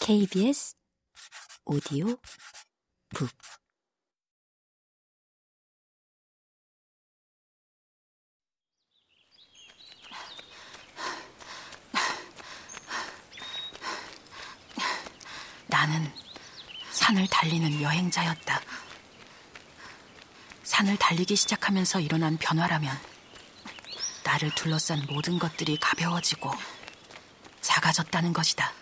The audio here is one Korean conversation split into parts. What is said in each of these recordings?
KBS 오디오 북 나는 산을 달리는 여행자였다. 산을 달리기 시작하면서 일어난 변화라면 나를 둘러싼 모든 것들이 가벼워지고 작아졌다는 것이다.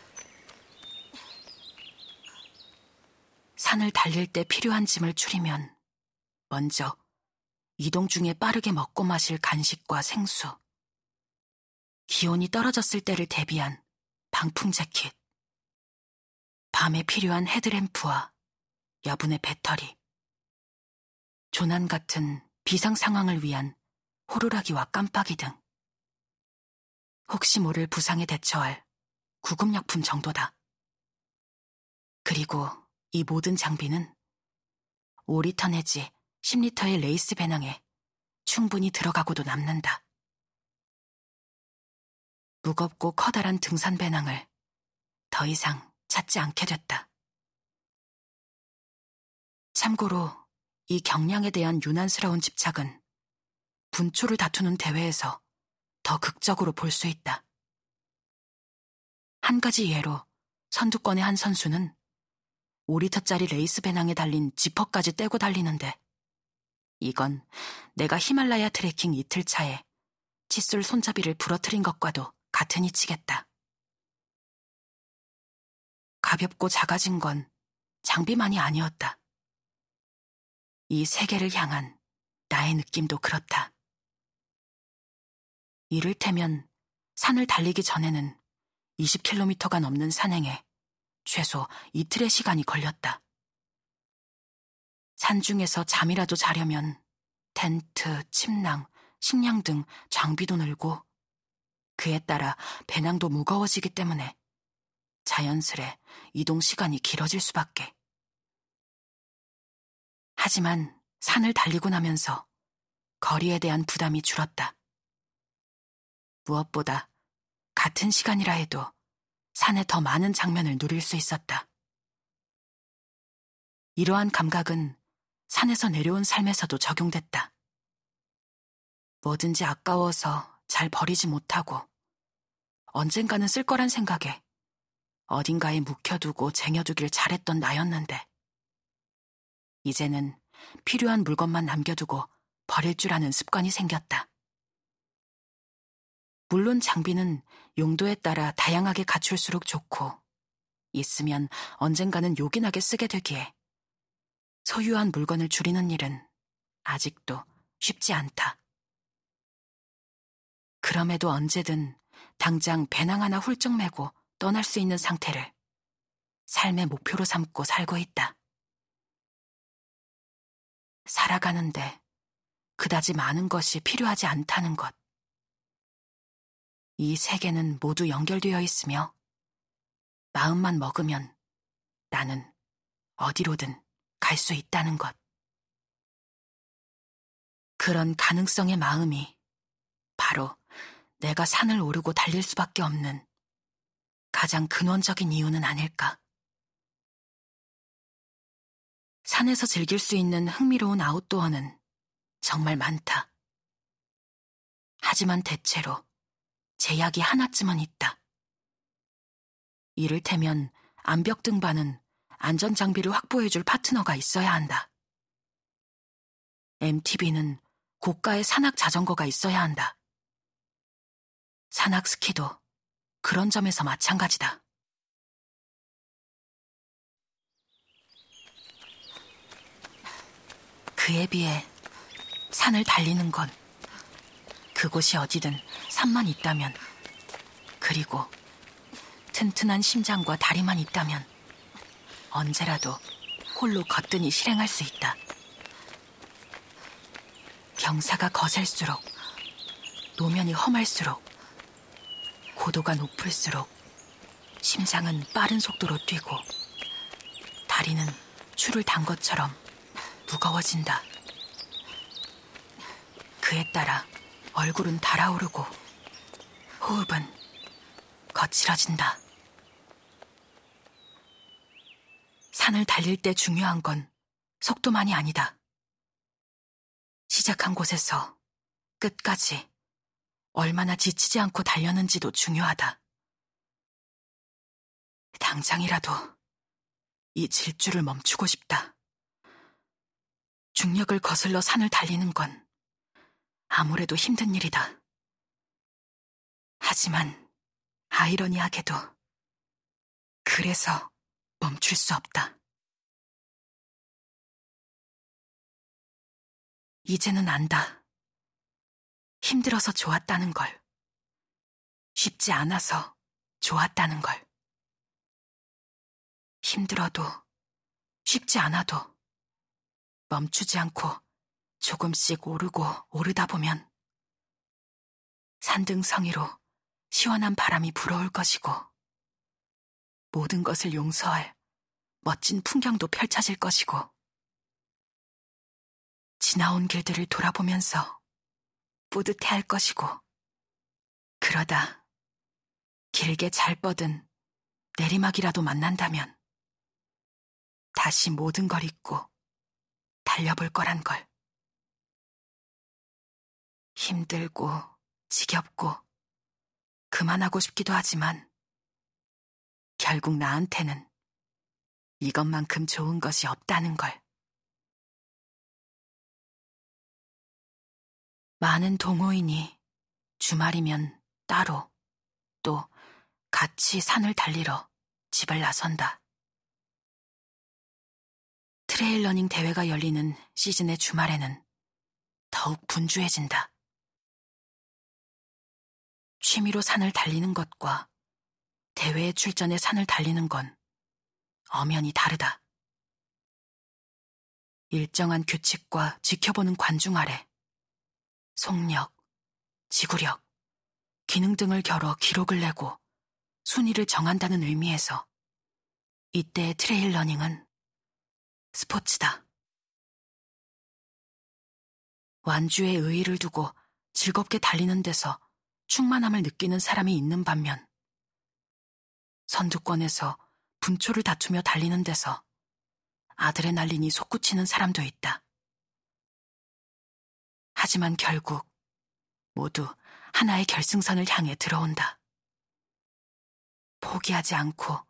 산을 달릴 때 필요한 짐을 줄이면 먼저 이동 중에 빠르게 먹고 마실 간식과 생수, 기온이 떨어졌을 때를 대비한 방풍 재킷, 밤에 필요한 헤드램프와 여분의 배터리, 조난 같은 비상 상황을 위한 호루라기와 깜빡이 등 혹시 모를 부상에 대처할 구급약품 정도다. 그리고 이 모든 장비는 5리터 내지 10리터의 레이스 배낭에 충분히 들어가고도 남는다. 무겁고 커다란 등산 배낭을 더 이상 찾지 않게 됐다. 참고로 이 경량에 대한 유난스러운 집착은 분초를 다투는 대회에서 더 극적으로 볼 수 있다. 한 가지 예로 선두권의 한 선수는 5리터짜리 레이스 배낭에 달린 지퍼까지 떼고 달리는데 이건 내가 히말라야 트레킹 이틀 차에 칫솔 손잡이를 부러뜨린 것과도 같은 이치겠다. 가볍고 작아진 건 장비만이 아니었다. 이 세계를 향한 나의 느낌도 그렇다. 이를테면 산을 달리기 전에는 20km가 넘는 산행에 최소 이틀의 시간이 걸렸다. 산중에서 잠이라도 자려면 텐트, 침낭, 식량 등 장비도 늘고 그에 따라 배낭도 무거워지기 때문에 자연스레 이동 시간이 길어질 수밖에. 하지만 산을 달리고 나면서 거리에 대한 부담이 줄었다. 무엇보다 같은 시간이라 해도 산에 더 많은 장면을 누릴 수 있었다. 이러한 감각은 산에서 내려온 삶에서도 적용됐다. 뭐든지 아까워서 잘 버리지 못하고 언젠가는 쓸 거란 생각에 어딘가에 묵혀두고 쟁여두길 잘했던 나였는데 이제는 필요한 물건만 남겨두고 버릴 줄 아는 습관이 생겼다. 물론 장비는 용도에 따라 다양하게 갖출수록 좋고 있으면 언젠가는 요긴하게 쓰게 되기에 소유한 물건을 줄이는 일은 아직도 쉽지 않다. 그럼에도 언제든 당장 배낭 하나 훌쩍 메고 떠날 수 있는 상태를 삶의 목표로 삼고 살고 있다. 살아가는데 그다지 많은 것이 필요하지 않다는 것. 이 세계는 모두 연결되어 있으며 마음만 먹으면 나는 어디로든 갈 수 있다는 것. 그런 가능성의 마음이 바로 내가 산을 오르고 달릴 수밖에 없는 가장 근원적인 이유는 아닐까. 산에서 즐길 수 있는 흥미로운 아웃도어는 정말 많다. 하지만 대체로 제약이 하나쯤은 있다. 이를테면 암벽 등반은 안전 장비를 확보해줄 파트너가 있어야 한다. MTB는 고가의 산악 자전거가 있어야 한다. 산악 스키도 그런 점에서 마찬가지다. 그에 비해 산을 달리는 건 그곳이 어디든 산만 있다면, 그리고 튼튼한 심장과 다리만 있다면, 언제라도 홀로 거뜬히 실행할 수 있다. 경사가 거셀수록, 노면이 험할수록, 고도가 높을수록, 심장은 빠른 속도로 뛰고, 다리는 줄을 단 것처럼 무거워진다. 그에 따라 얼굴은 달아오르고 호흡은 거칠어진다. 산을 달릴 때 중요한 건 속도만이 아니다. 시작한 곳에서 끝까지 얼마나 지치지 않고 달렸는지도 중요하다. 당장이라도 이 질주를 멈추고 싶다. 중력을 거슬러 산을 달리는 건 아무래도 힘든 일이다. 하지만 아이러니하게도 그래서 멈출 수 없다. 이제는 안다. 힘들어서 좋았다는 걸. 쉽지 않아서 좋았다는 걸. 힘들어도 쉽지 않아도 멈추지 않고 조금씩 오르고 오르다 보면 산등성이로 시원한 바람이 불어올 것이고 모든 것을 용서할 멋진 풍경도 펼쳐질 것이고 지나온 길들을 돌아보면서 뿌듯해 할 것이고 그러다 길게 잘 뻗은 내리막이라도 만난다면 다시 모든 걸 잊고 달려볼 거란 걸. 힘들고 지겹고 그만하고 싶기도 하지만 결국 나한테는 이것만큼 좋은 것이 없다는 걸. 많은 동호인이 주말이면 따로 또 같이 산을 달리러 집을 나선다. trail running 대회가 열리는 시즌의 주말에는 더욱 분주해진다. 취미로 산을 달리는 것과 대회에 출전해 산을 달리는 건 엄연히 다르다. 일정한 규칙과 지켜보는 관중 아래 속력, 지구력, 기능 등을 겨뤄 기록을 내고 순위를 정한다는 의미에서 이때의 trail running은 스포츠다. 완주의 의의를 두고 즐겁게 달리는 데서 충만함을 느끼는 사람이 있는 반면 선두권에서 분초를 다투며 달리는 데서 아드레날린이 솟구치는 사람도 있다. 하지만 결국 모두 하나의 결승선을 향해 들어온다. 포기하지 않고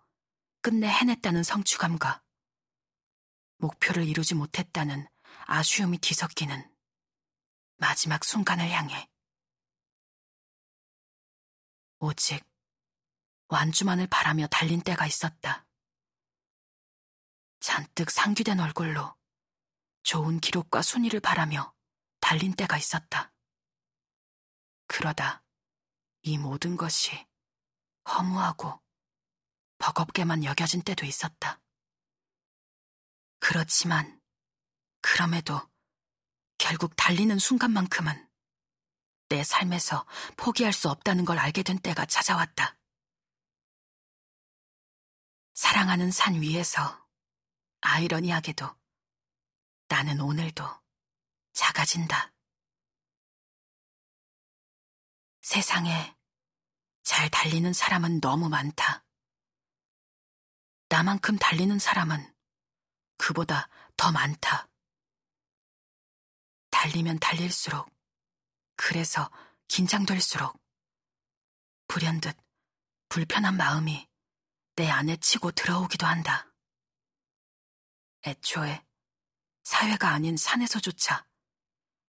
끝내 해냈다는 성취감과 목표를 이루지 못했다는 아쉬움이 뒤섞이는 마지막 순간을 향해 오직 완주만을 바라며 달린 때가 있었다. 잔뜩 상규된 얼굴로 좋은 기록과 순위를 바라며 달린 때가 있었다. 그러다 이 모든 것이 허무하고 버겁게만 여겨진 때도 있었다. 그렇지만 그럼에도 결국 달리는 순간만큼은 내 삶에서 포기할 수 없다는 걸 알게 된 때가 찾아왔다. 사랑하는 산 위에서 아이러니하게도 나는 오늘도 작아진다. 세상에 잘 달리는 사람은 너무 많다. 나만큼 달리는 사람은 그보다 더 많다. 달리면 달릴수록, 그래서 긴장될수록, 불현듯 불편한 마음이 내 안에 치고 들어오기도 한다. 애초에 사회가 아닌 산에서조차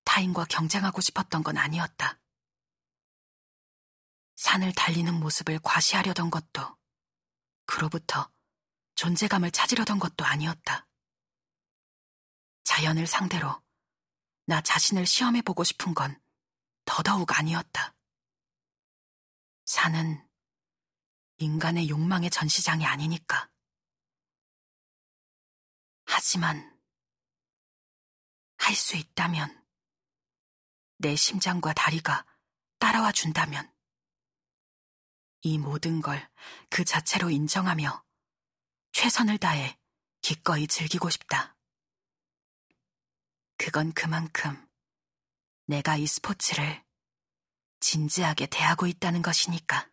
타인과 경쟁하고 싶었던 건 아니었다. 산을 달리는 모습을 과시하려던 것도, 그로부터 존재감을 찾으려던 것도 아니었다. 자연을 상대로 나 자신을 시험해보고 싶은 건 더더욱 아니었다. 산은 인간의 욕망의 전시장이 아니니까. 하지만 할 수 있다면 내 심장과 다리가 따라와 준다면 이 모든 걸 그 자체로 인정하며 최선을 다해 기꺼이 즐기고 싶다. 그건 그만큼 내가 이 스포츠를 진지하게 대하고 있다는 것이니까.